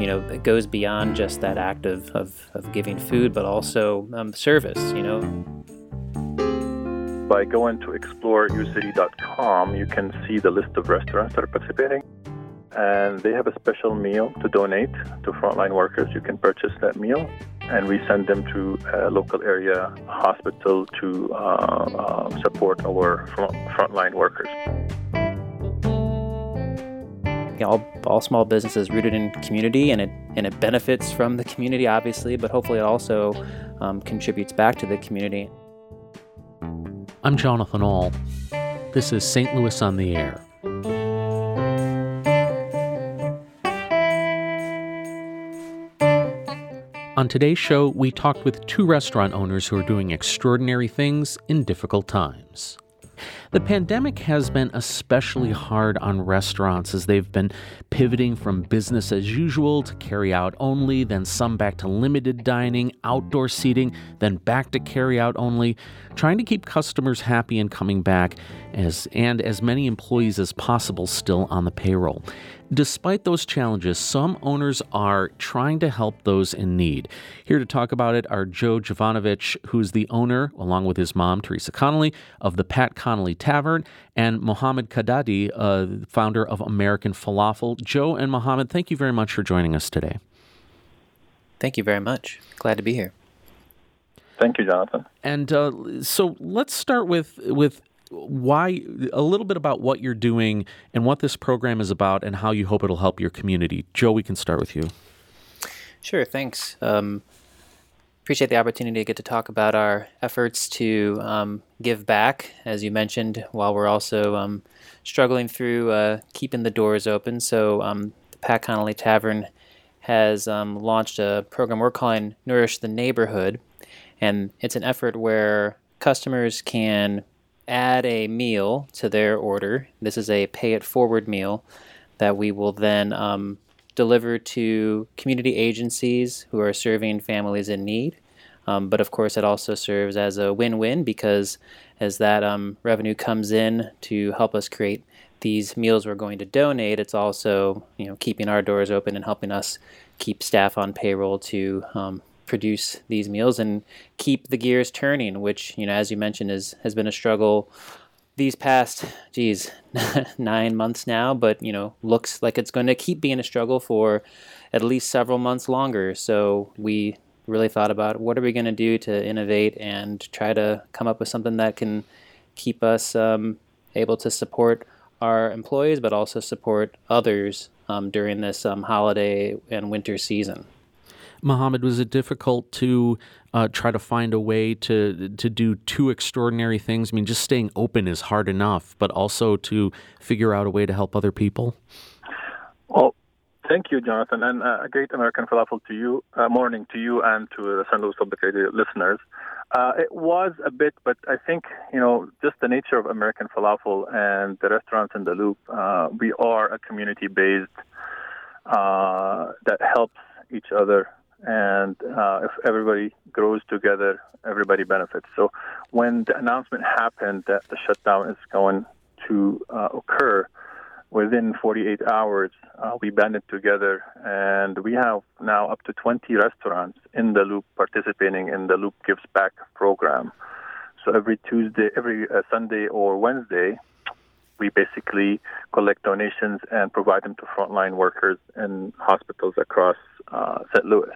you know, it goes beyond just that act of, of, of giving food, but also um, service, you know. By going to exploreucity.com, you can see the list of restaurants that are participating. And they have a special meal to donate to frontline workers. You can purchase that meal, and we send them to a local area hospital to uh, uh, support our front, frontline workers all, all small businesses rooted in community and it and it benefits from the community obviously but hopefully it also um, contributes back to the community i'm jonathan Ahl. this is st louis on the air On today's show, we talked with two restaurant owners who are doing extraordinary things in difficult times. The pandemic has been especially hard on restaurants as they've been pivoting from business as usual to carry out only, then some back to limited dining, outdoor seating, then back to carry out only, trying to keep customers happy and coming back as and as many employees as possible still on the payroll. Despite those challenges, some owners are trying to help those in need. Here to talk about it are Joe Jovanovich, who's the owner, along with his mom, Teresa Connolly, of the Pat Connolly Tavern, and Mohammed Kadadi, uh, founder of American Falafel. Joe and Mohammed, thank you very much for joining us today. Thank you very much. Glad to be here. Thank you, Jonathan. And uh, so let's start with with why a little bit about what you're doing and what this program is about and how you hope it'll help your community. Joe, we can start with you. Sure, thanks. Um, appreciate the opportunity to get to talk about our efforts to um, give back, as you mentioned, while we're also um, struggling through uh, keeping the doors open. So, um, the Pat Connolly Tavern has um, launched a program we're calling Nourish the Neighborhood, and it's an effort where customers can add a meal to their order. This is a pay it forward meal that we will then um, deliver to community agencies who are serving families in need. Um, but of course, it also serves as a win win because as that um, revenue comes in to help us create these meals we're going to donate, it's also you know keeping our doors open and helping us keep staff on payroll to um, produce these meals and keep the gears turning, which, you know, as you mentioned, is has been a struggle these past, geez, nine months now, but you know, looks like it's going to keep being a struggle for at least several months longer. So we really thought about what are we going to do to innovate and try to come up with something that can keep us um, able to support our employees, but also support others um, during this um, holiday and winter season. Mohammed, was it difficult to uh, try to find a way to to do two extraordinary things? I mean, just staying open is hard enough, but also to figure out a way to help other people. Well, thank you, Jonathan, and uh, a great American falafel to you. Uh, morning to you and to the St. Louis Public Radio listeners. Uh, it was a bit, but I think you know just the nature of American falafel and the restaurants in the Loop. Uh, we are a community based uh, that helps each other and uh, if everybody grows together, everybody benefits. So when the announcement happened that the shutdown is going to uh, occur, within 48 hours, uh, we banded together, and we have now up to 20 restaurants in the Loop participating in the Loop Gives Back program. So every Tuesday, every uh, Sunday or Wednesday, we basically collect donations and provide them to frontline workers in hospitals across uh, St. Louis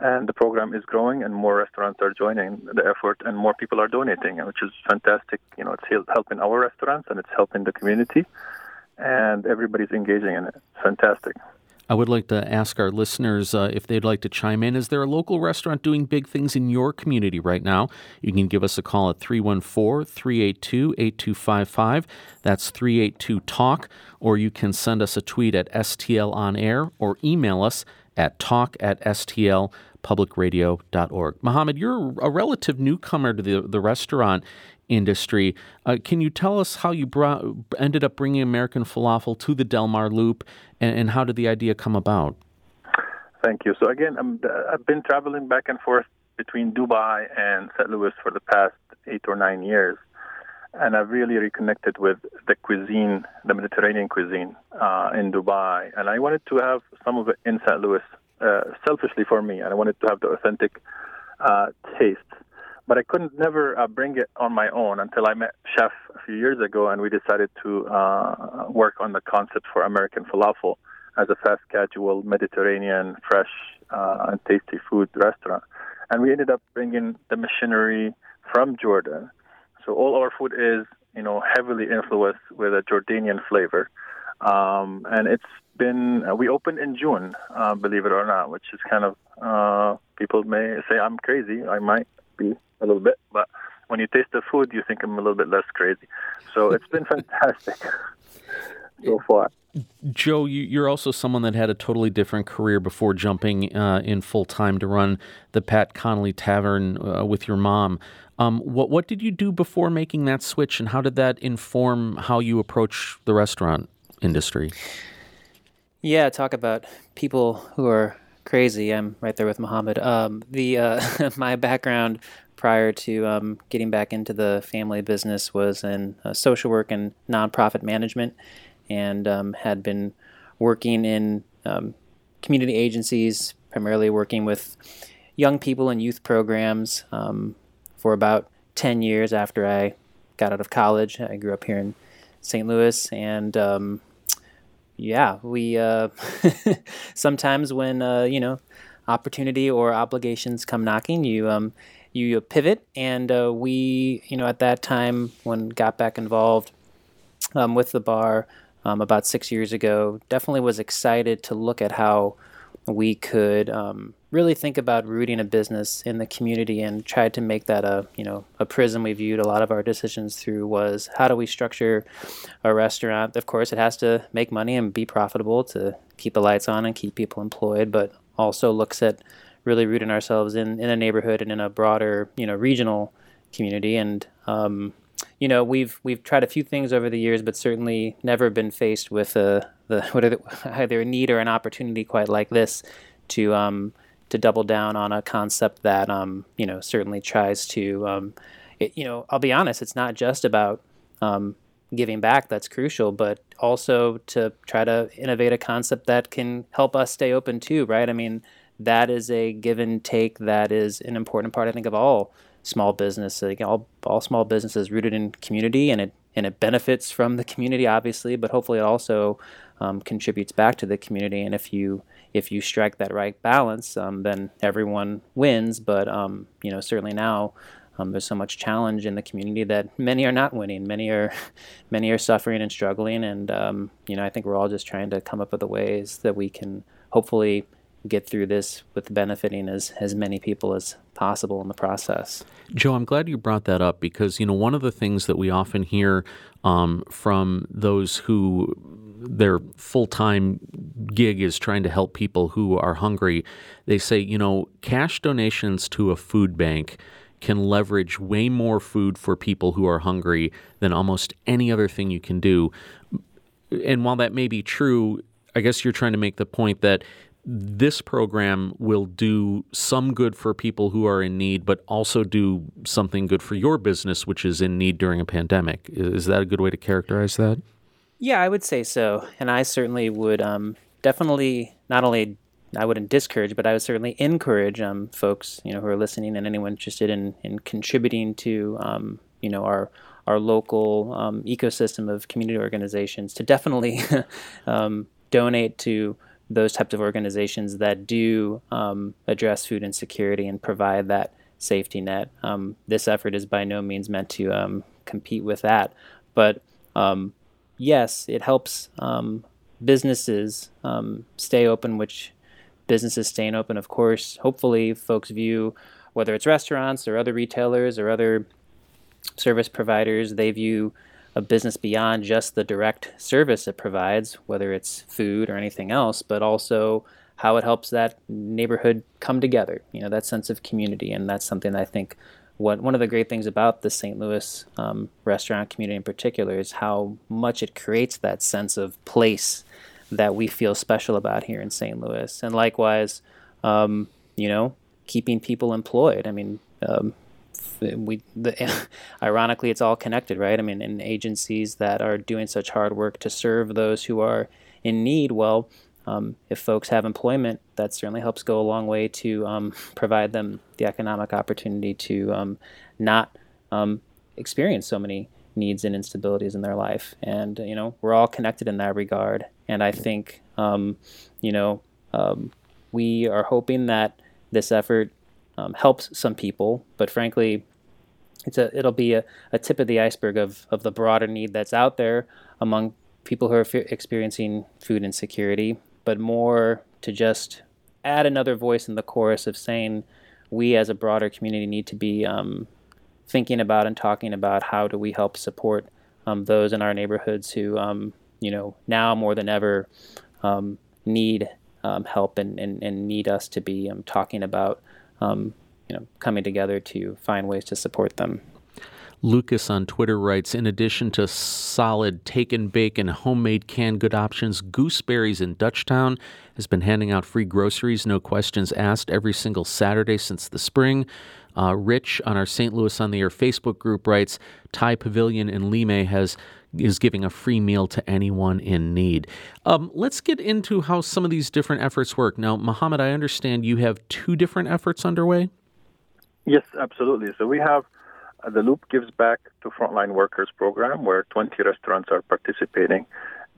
and the program is growing and more restaurants are joining the effort and more people are donating which is fantastic you know it's helping our restaurants and it's helping the community and everybody's engaging in it fantastic I would like to ask our listeners uh, if they'd like to chime in. Is there a local restaurant doing big things in your community right now? You can give us a call at 314 382 8255. That's 382 TALK. Or you can send us a tweet at STL On Air or email us at talk at STL publicradio.org. Mohammed, you're a relative newcomer to the, the restaurant industry. Uh, can you tell us how you brought, ended up bringing American Falafel to the Delmar Loop, and, and how did the idea come about? Thank you. So again, i have been traveling back and forth between Dubai and St. Louis for the past eight or nine years. and I've really reconnected with the cuisine, the Mediterranean cuisine uh, in Dubai, and I wanted to have some of it in St. Louis, uh, selfishly for me, and I wanted to have the authentic uh, taste. But I couldn't never uh, bring it on my own until I met Chef a few years ago, and we decided to uh, work on the concept for American falafel as a fast casual Mediterranean fresh uh, and tasty food restaurant. And we ended up bringing the machinery from Jordan. So all our food is, you know, heavily influenced with a Jordanian flavor. Um, and it's been, uh, we opened in June, uh, believe it or not, which is kind of, uh, people may say I'm crazy. I might be a little bit, but when you taste the food, you think I'm a little bit less crazy. So it's been fantastic so far. Joe, you, are also someone that had a totally different career before jumping uh, in full time to run the Pat Connolly Tavern uh, with your mom. Um, what what did you do before making that switch, and how did that inform how you approach the restaurant industry? Yeah, talk about people who are crazy. I'm right there with Mohammed. Um, the uh, my background prior to um, getting back into the family business was in uh, social work and nonprofit management and um, had been working in um, community agencies, primarily working with young people in youth programs um, for about 10 years after I got out of college. I grew up here in St. Louis, and um, yeah, we uh, sometimes when uh, you know opportunity or obligations come knocking, you um, you pivot, and uh, we you know at that time when got back involved um, with the bar, um, about six years ago, definitely was excited to look at how we could um, really think about rooting a business in the community and tried to make that a you know a prism. We viewed a lot of our decisions through was how do we structure a restaurant? Of course it has to make money and be profitable to keep the lights on and keep people employed but also looks at really rooting ourselves in, in a neighborhood and in a broader you know regional community. And um, you know, we've we've tried a few things over the years, but certainly never been faced with a the what are the, either a need or an opportunity quite like this to um, to double down on a concept that um, you know certainly tries to um, it, you know I'll be honest, it's not just about um, giving back that's crucial, but also to try to innovate a concept that can help us stay open too, right? I mean, that is a give and take that is an important part, I think, of all small business. Like all all small businesses rooted in community, and it and it benefits from the community, obviously, but hopefully it also um, contributes back to the community. And if you if you strike that right balance, um, then everyone wins. But um, you know, certainly now. Um, there's so much challenge in the community that many are not winning. Many are, many are suffering and struggling, and um, you know I think we're all just trying to come up with the ways that we can hopefully get through this with benefiting as, as many people as possible in the process. Joe, I'm glad you brought that up because, you know, one of the things that we often hear um, from those who their full time gig is trying to help people who are hungry, they say, you know, cash donations to a food bank can leverage way more food for people who are hungry than almost any other thing you can do. And while that may be true, I guess you're trying to make the point that this program will do some good for people who are in need, but also do something good for your business, which is in need during a pandemic. Is that a good way to characterize that? Yeah, I would say so. And I certainly would um, definitely not only I wouldn't discourage, but I would certainly encourage um, folks, you know, who are listening and anyone interested in, in contributing to, um, you know, our our local um, ecosystem of community organizations to definitely um, donate to those types of organizations that do um, address food insecurity and provide that safety net. Um, this effort is by no means meant to um, compete with that, but um, yes, it helps um, businesses um, stay open, which businesses staying open, of course, hopefully folks view whether it's restaurants or other retailers or other service providers, they view a business beyond just the direct service it provides, whether it's food or anything else, but also how it helps that neighborhood come together. You know, that sense of community, and that's something that I think what one of the great things about the St. Louis um, restaurant community in particular is how much it creates that sense of place that we feel special about here in St. Louis, and likewise, um, you know, keeping people employed. I mean. Um, we the, ironically it's all connected right? I mean in agencies that are doing such hard work to serve those who are in need well um, if folks have employment that certainly helps go a long way to um, provide them the economic opportunity to um, not um, experience so many needs and instabilities in their life. And you know we're all connected in that regard. And i think um, you know um, we are hoping that this effort helps some people but frankly it's a it'll be a, a tip of the iceberg of, of the broader need that's out there among people who are f- experiencing food insecurity, but more to just add another voice in the chorus of saying we as a broader community need to be um, thinking about and talking about how do we help support um, those in our neighborhoods who um, you know now more than ever um, need um, help and, and, and need us to be um, talking about you know, coming together to find ways to support them. Lucas on Twitter writes In addition to solid take and bake and homemade canned good options, Gooseberries in Dutchtown has been handing out free groceries, no questions asked, every single Saturday since the spring. Uh, Rich on our St. Louis on the Air Facebook group writes Thai Pavilion in Lime has is giving a free meal to anyone in need. Um, let's get into how some of these different efforts work. Now, Mohammed, I understand you have two different efforts underway. Yes, absolutely. So we have uh, the Loop Gives Back to Frontline Workers program where 20 restaurants are participating.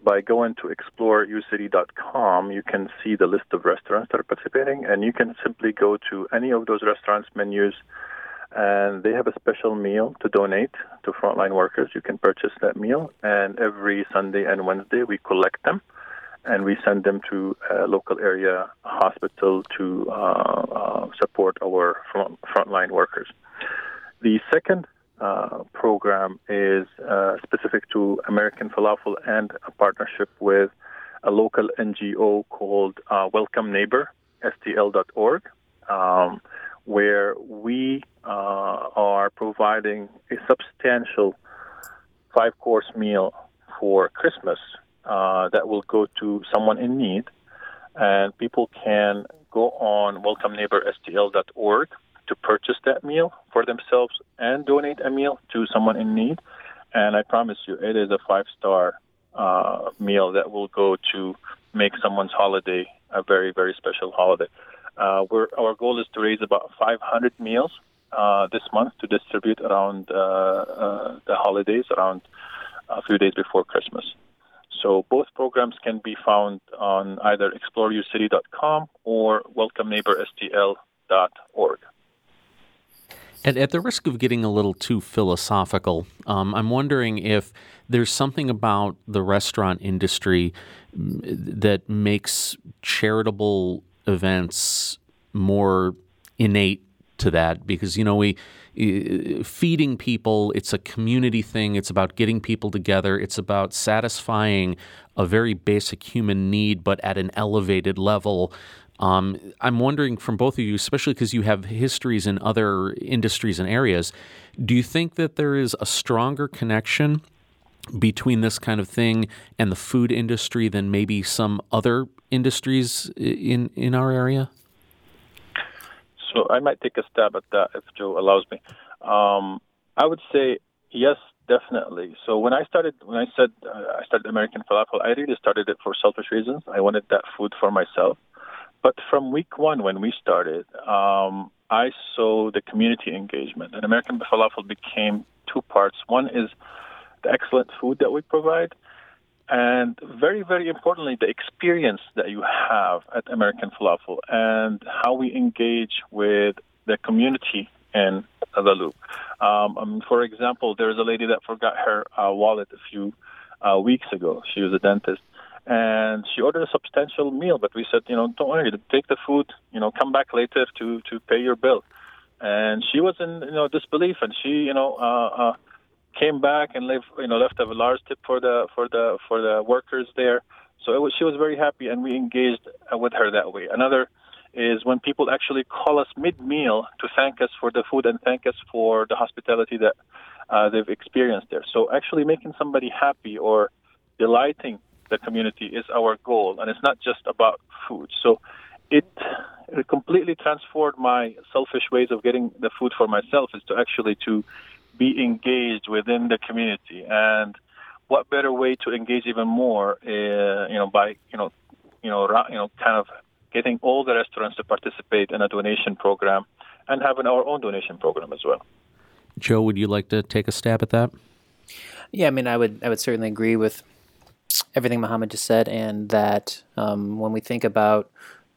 By going to exploreucity.com, you can see the list of restaurants that are participating, and you can simply go to any of those restaurants' menus, and they have a special meal to donate to frontline workers. You can purchase that meal, and every Sunday and Wednesday we collect them and we send them to a local area hospital to uh, uh, support our front, frontline workers. The second uh, program is uh, specific to American Falafel and a partnership with a local NGO called uh, Welcome Neighbor, STL.org, um, where we uh, are providing a substantial five course meal for Christmas uh, that will go to someone in need. And people can go on welcomeneighborstl.org to purchase that meal for themselves and donate a meal to someone in need. And I promise you, it is a five star uh, meal that will go to make someone's holiday a very, very special holiday. Uh, our goal is to raise about 500 meals uh, this month to distribute around uh, uh, the holidays, around a few days before Christmas. So both programs can be found on either exploreyourcity.com or welcomeneighborstl.org. And at the risk of getting a little too philosophical, um, I'm wondering if there's something about the restaurant industry mm, that makes charitable events more innate to that because you know we feeding people it's a community thing. It's about getting people together. It's about satisfying a very basic human need but at an elevated level. Um, i'm wondering from both of you especially because you have histories in other industries and areas do you think that there is a stronger connection between this kind of thing and the food industry than maybe some other industries in in our area so I might take a stab at that if Joe allows me. Um, I would say yes, definitely. So when I started, when I said uh, I started American Falafel, I really started it for selfish reasons. I wanted that food for myself. But from week one, when we started, um, I saw the community engagement, and American Falafel became two parts. One is the excellent food that we provide, and very, very importantly, the experience that you have at American Falafel and how we engage with the community in the loop. Um, um, for example, there's a lady that forgot her uh, wallet a few uh, weeks ago. She was a dentist, and she ordered a substantial meal. But we said, you know, don't worry, take the food. You know, come back later to to pay your bill. And she was in you know disbelief, and she you know. Uh, uh, came back and left, you know, left a large tip for the for the for the workers there. So it was, she was very happy, and we engaged uh, with her that way. Another is when people actually call us mid-meal to thank us for the food and thank us for the hospitality that uh, they've experienced there. So actually making somebody happy or delighting the community is our goal, and it's not just about food. So it it completely transformed my selfish ways of getting the food for myself is to actually to be engaged within the community. And what better way to engage even more, uh, you know, by you know, you know, you know, kind of getting all the restaurants to participate in a donation program and having our own donation program as well. Joe, would you like to take a stab at that? Yeah, I mean, I would I would certainly agree with everything Muhammad just said, and that um, when we think about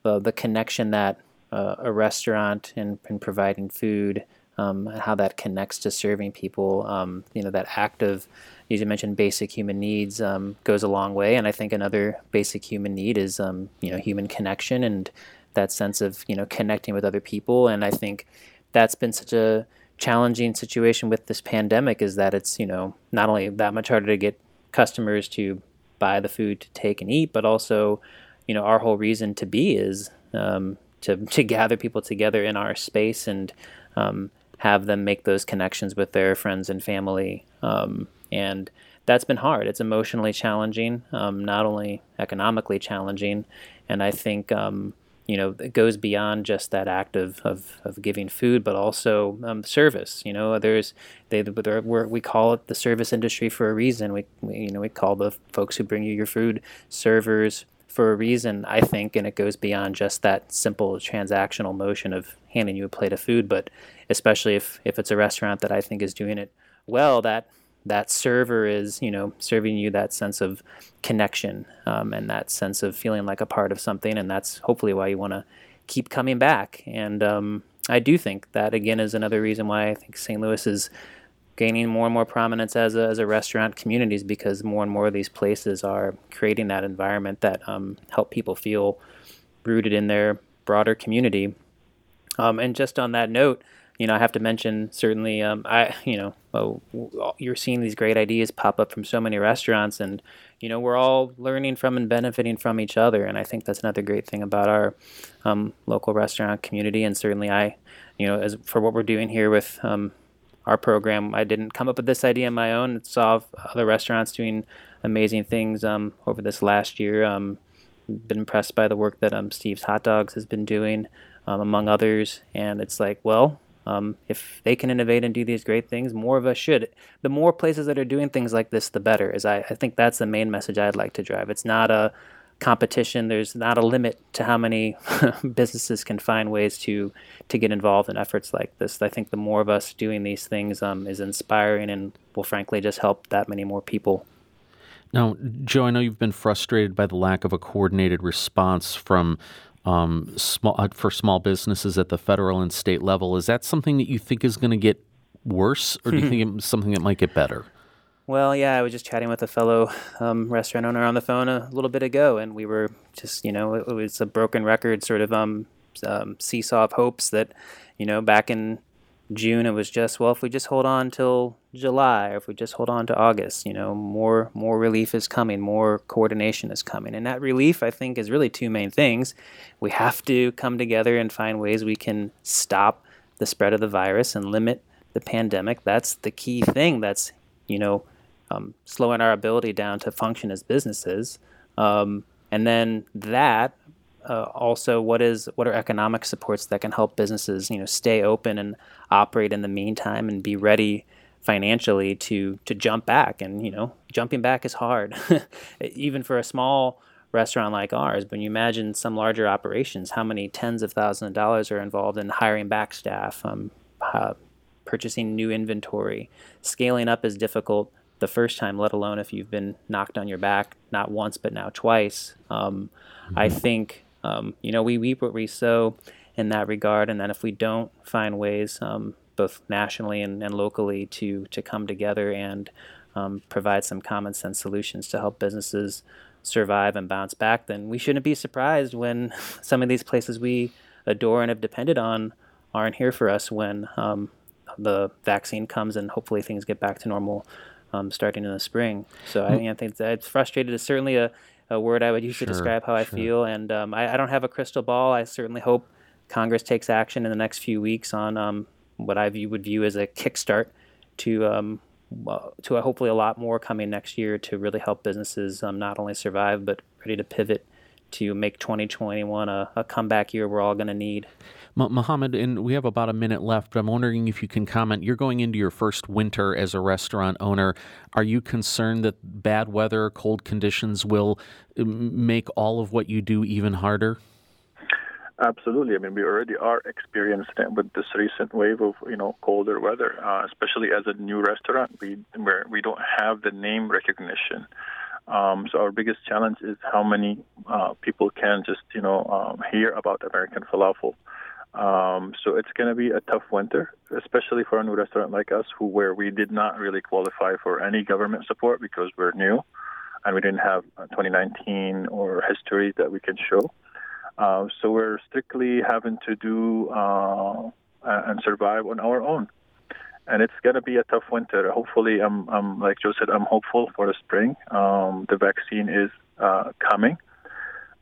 uh, the connection that uh, a restaurant and, and providing food, um, and how that connects to serving people, um, you know, that act of, as you mentioned, basic human needs um, goes a long way, and I think another basic human need is, um, you know, human connection and that sense of you know connecting with other people, and I think that's been such a challenging situation with this pandemic is that it's you know not only that much harder to get customers to buy the food to take and eat, but also you know our whole reason to be is um, to to gather people together in our space and um, have them make those connections with their friends and family. Um, and that's been hard. It's emotionally challenging, um, not only economically challenging, and I think um, you know, it goes beyond just that act of, of, of giving food, but also um, service. You know, there's they we call it the service industry for a reason. We, we, you know we call the folks who bring you your food servers for a reason. I think, and it goes beyond just that simple transactional motion of handing you a plate of food, but especially if if it's a restaurant that I think is doing it well, that that server is, you know, serving you that sense of connection um, and that sense of feeling like a part of something. And that's hopefully why you want to keep coming back. And um, I do think that, again, is another reason why I think St. Louis is gaining more and more prominence as a, as a restaurant community is because more and more of these places are creating that environment that um, help people feel rooted in their broader community. Um, and just on that note, you know, I have to mention certainly, um, I, you know, oh, you're seeing these great ideas pop up from so many restaurants, and you know, we're all learning from and benefiting from each other, and I think that's another great thing about our um, local restaurant community, and certainly I, you know, as for what we're doing here with um, our program, I didn't come up with this idea on my own. Saw other restaurants doing amazing things um, over this last year. Um, been impressed by the work that um, Steve's Hot Dogs has been doing, um, among others, and it's like, well, um, if they can innovate and do these great things, more of us should. The more places that are doing things like this, the better. Is I, I think that's the main message I'd like to drive. It's not a competition. There's not a limit to how many businesses can find ways to to get involved in efforts like this. I think the more of us doing these things um, is inspiring and will frankly just help that many more people. Now, Joe, I know you've been frustrated by the lack of a coordinated response from um, small uh, for small businesses at the federal and state level. Is that something that you think is going to get worse, or do you think it's something that might get better? Well, yeah, I was just chatting with a fellow um, restaurant owner on the phone a little bit ago, and we were just, you know, it, it was a broken record sort of um, um, seesaw of hopes that, you know, back in June, it was just well, if we just hold on till July, or if we just hold on to August, you know, more more relief is coming, more coordination is coming, and that relief, I think, is really two main things. We have to come together and find ways we can stop the spread of the virus and limit the pandemic. That's the key thing. That's you know, um, slowing our ability down to function as businesses, um, and then that uh, also what is what are economic supports that can help businesses you know stay open and operate in the meantime and be ready financially to to jump back? And you know jumping back is hard even for a small restaurant like ours. But when you imagine some larger operations how many tens of thousands of dollars are involved in hiring back staff um, uh, purchasing new inventory scaling up is difficult the first time let alone if you've been knocked on your back not once but now twice. Um, i mm-hmm. think um, you know, we reap what we sow in that regard. And then if we don't find ways, um, both nationally and, and locally, to to come together and um, provide some common sense solutions to help businesses survive and bounce back, then we shouldn't be surprised when some of these places we adore and have depended on aren't here for us when um, the vaccine comes and hopefully things get back to normal um, starting in the spring. So I, I think it's frustrated. It's certainly a a word I would use sure, to describe how I feel. And um, I, I, don't have a crystal ball. I certainly hope Congress takes action in the next few weeks on um, what I view, would view as a kickstart to um, to a, hopefully a lot more coming next year to really help businesses um, not only survive but ready to pivot to make 2021 a, a comeback year we're all going to need. Mohammed, and we have about a minute left, but I'm wondering if you can comment. You're going into your first winter as a restaurant owner. Are you concerned that bad weather, cold conditions will um, make all of what you do even harder? Absolutely. I mean, we already are experiencing it with this recent wave of you know colder weather, uh, especially as a new restaurant. We where we don't have the name recognition. Um, so our biggest challenge is how many uh, people can just you know um, hear about American falafel. Um, so it's going to be a tough winter, especially for a new restaurant like us, who where we did not really qualify for any government support because we're new, and we didn't have 2019 or history that we can show. Uh, so we're strictly having to do uh, and survive on our own. And it's going to be a tough winter. Hopefully, I'm, I'm like Joe said, I'm hopeful for the spring. Um, the vaccine is uh, coming.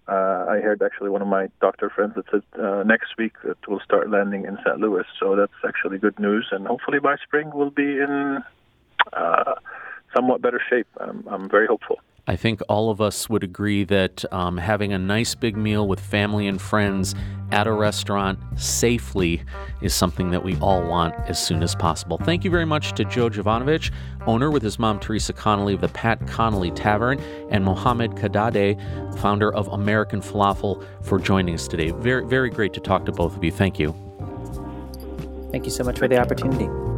Uh, I heard actually one of my doctor friends that said uh, next week it will start landing in St. Louis. So that's actually good news. And hopefully by spring we'll be in uh, somewhat better shape. I'm, I'm very hopeful. I think all of us would agree that um, having a nice big meal with family and friends at a restaurant safely is something that we all want as soon as possible. Thank you very much to Joe Jovanovich, owner with his mom Teresa Connolly of the Pat Connolly Tavern, and Mohammed Kadadi, founder of American Falafel, for joining us today. Very, very great to talk to both of you. Thank you. Thank you so much for the opportunity.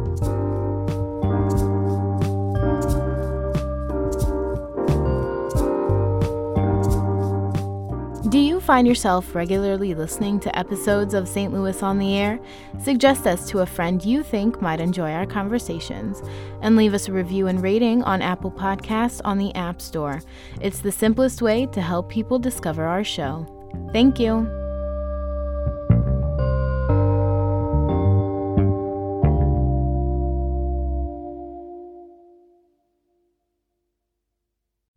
Do you find yourself regularly listening to episodes of St. Louis on the Air? Suggest us to a friend you think might enjoy our conversations and leave us a review and rating on Apple Podcasts on the App Store. It's the simplest way to help people discover our show. Thank you.